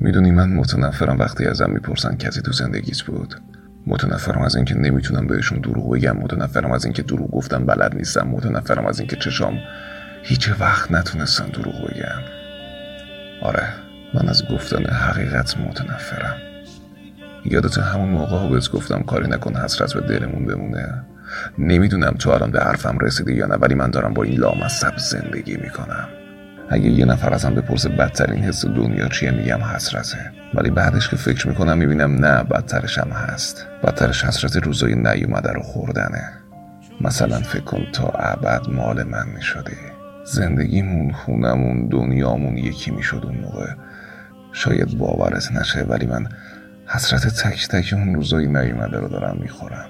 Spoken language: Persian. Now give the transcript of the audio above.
می‌دونی من متنفرم وقتی ازم می‌پرسن کسی تو زندگیت بود؟ متنفرم از اینکه نمی‌تونم بهشون دروغ بگم متنفرم از اینکه دروغ گفتم بلد نیستم متنفرم از اینکه چشام هیچ وقت نتونستن دروغ بگم آره من از گفتن حقیقت متنفرم. یادت همون موقع بهت گفتم کاری نکن حسرت به دلمون بمونه. نمی‌دونم تو الان به حرفم رسیدی یا نه ولی من دارم با این لامصب زندگی می‌کنم. اگه یه نفر ازم بپرسه بدترین حس دنیا چیه میگم حسرته. ولی بعدش که فکر می‌کنم می‌بینم نه بدترش هم هست. بدترش حسرت روزای نیومده رو خوردنه. مثلا فکر کن تا ابد مال من می‌شدی. زندگیمون خونمون دنیامون یکی می‌شد اون موقع. شاید باورت نشه ولی من حسرت تک تک اون روزای نیومده رو دارم می‌خورم.